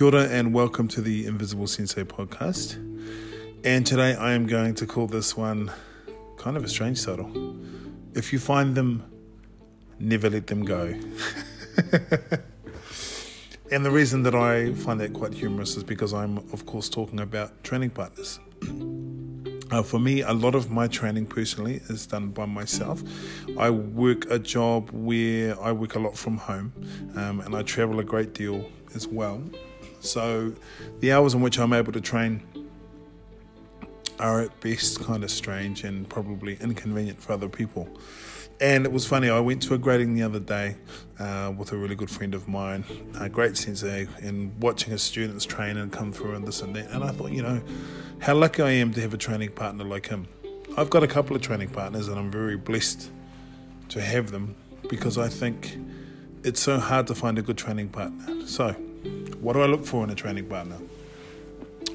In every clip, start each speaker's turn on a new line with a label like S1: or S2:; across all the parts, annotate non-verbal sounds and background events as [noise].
S1: Kia ora and welcome to the Invisible Sensei podcast. And today I am going to call this one kind of a strange title. If you find them, never let them go. [laughs] and the reason that I find that quite humorous is because I'm, of course, talking about training partners. [clears throat] Uh, for me, a lot of my training personally is done by myself. I work a job where I work a lot from home um, and I travel a great deal as well. So the hours in which I'm able to train are at best kind of strange and probably inconvenient for other people. And it was funny, I went to a grading the other day uh, with a really good friend of mine, a great sensei, and watching his students train and come through and this and that. And I thought, you know, how lucky I am to have a training partner like him. I've got a couple of training partners and I'm very blessed to have them because I think it's so hard to find a good training partner. So, what do I look for in a training partner?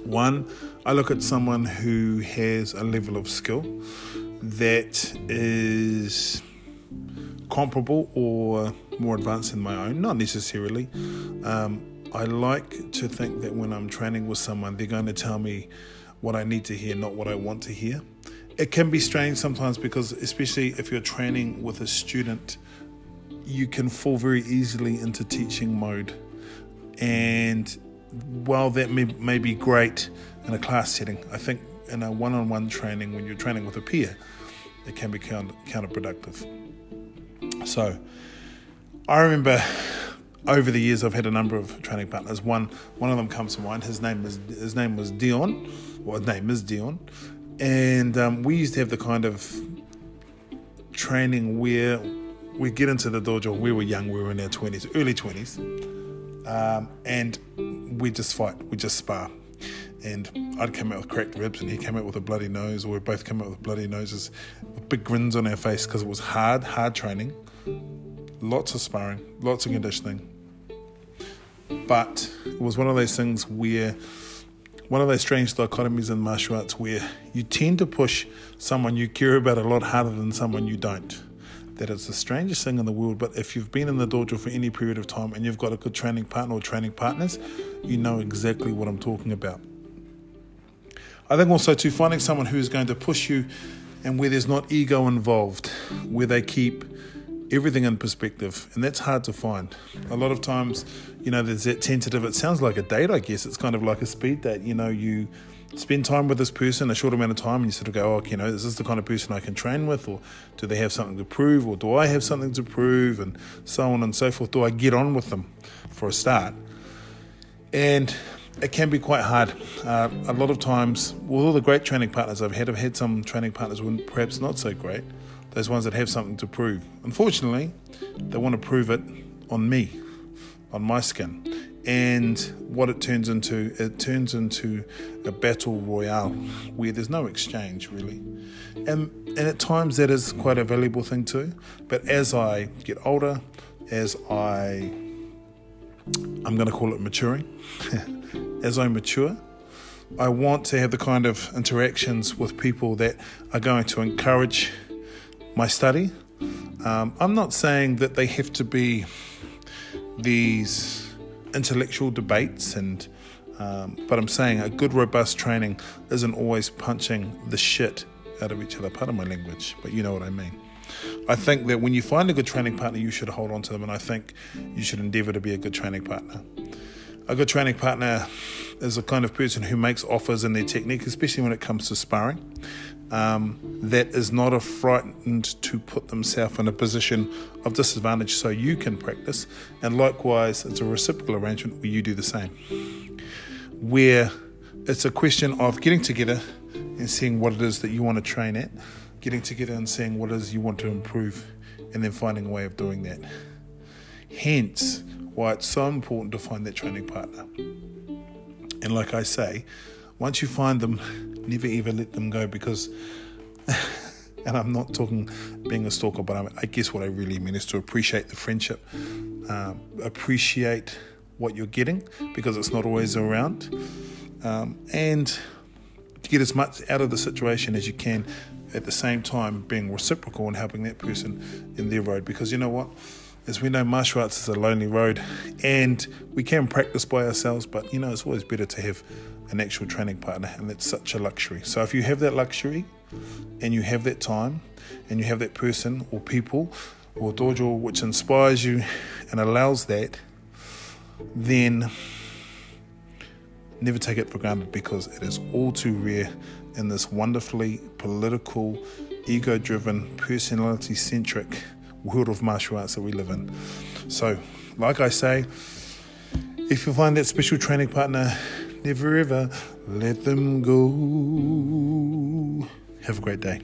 S1: One, I look at someone who has a level of skill that is comparable or more advanced than my own, not necessarily. Um, I like to think that when I'm training with someone, they're going to tell me what I need to hear, not what I want to hear. It can be strange sometimes because, especially if you're training with a student, you can fall very easily into teaching mode and while that may, may be great in a class setting, I think in a one on one training, when you're training with a peer, it can be counter, counterproductive. So I remember over the years I've had a number of training partners. One one of them comes to mind. His name is his name was Dion. Well, his name is Dion, and um, we used to have the kind of training where we get into the dojo. We were young. We were in our twenties, early twenties um, and we just fight, we just spar. And I'd come out with cracked ribs, and he came out with a bloody nose, or we both come out with bloody noses, with big grins on our face because it was hard, hard training, lots of sparring, lots of conditioning. But it was one of those things where one of those strange dichotomies in martial arts where you tend to push someone you care about a lot harder than someone you don't that it's the strangest thing in the world, but if you've been in the dojo for any period of time and you've got a good training partner or training partners, you know exactly what I'm talking about. I think also to finding someone who is going to push you and where there's not ego involved, where they keep everything in perspective, and that's hard to find. A lot of times, you know, there's that tentative, it sounds like a date, I guess. It's kind of like a speed date. You know, you spend time with this person a short amount of time and you sort of go, oh, you know, is this the kind of person I can train with? Or do they have something to prove? Or do I have something to prove? And so on and so forth. Do I get on with them for a start? And it can be quite hard. Uh, a lot of times, with all the great training partners I've had, I've had some training partners who perhaps not so great, those ones that have something to prove. Unfortunately, they want to prove it on me, on my skin. And what it turns into it turns into a battle royale where there's no exchange really. And and at times that is quite a valuable thing too. But as i get older as i i'm going to call it maturing [laughs] as i mature i want to have the kind of interactions with people that are going to encourage my study um, i'm not saying that they have to be these intellectual debates and um, but I'm saying a good robust training isn't always punching the shit out of each other. Part of my language, but you know what I mean. I think that when you find a good training partner, you should hold on to them, and I think you should endeavour to be a good training partner. A good training partner is a kind of person who makes offers in their technique, especially when it comes to sparring um, that is not frightened to put themselves in a position of disadvantage so you can practice. And likewise, it's a reciprocal arrangement where you do the same. Where it's a question of getting together and seeing what it is that you want to train at, getting together and seeing what it is you want to improve, and then finding a way of doing that. Hence, why it's so important to find that training partner. And like I say, once you find them, [laughs] never ever let them go because, [laughs] and I'm not talking being a stalker, but I, I guess what I really mean is to appreciate the friendship, um, appreciate what you're getting because it's not always around, um, and to get as much out of the situation as you can at the same time being reciprocal and helping that person in their road because you know what as we know, martial arts is a lonely road, and we can practice by ourselves. But you know, it's always better to have an actual training partner, and it's such a luxury. So if you have that luxury, and you have that time, and you have that person or people or dojo which inspires you and allows that, then never take it for granted because it is all too rare in this wonderfully political, ego driven, personality centric world of martial arts that we live in. So, like I say, if you find that special training partner, never ever let them go. Have a great day.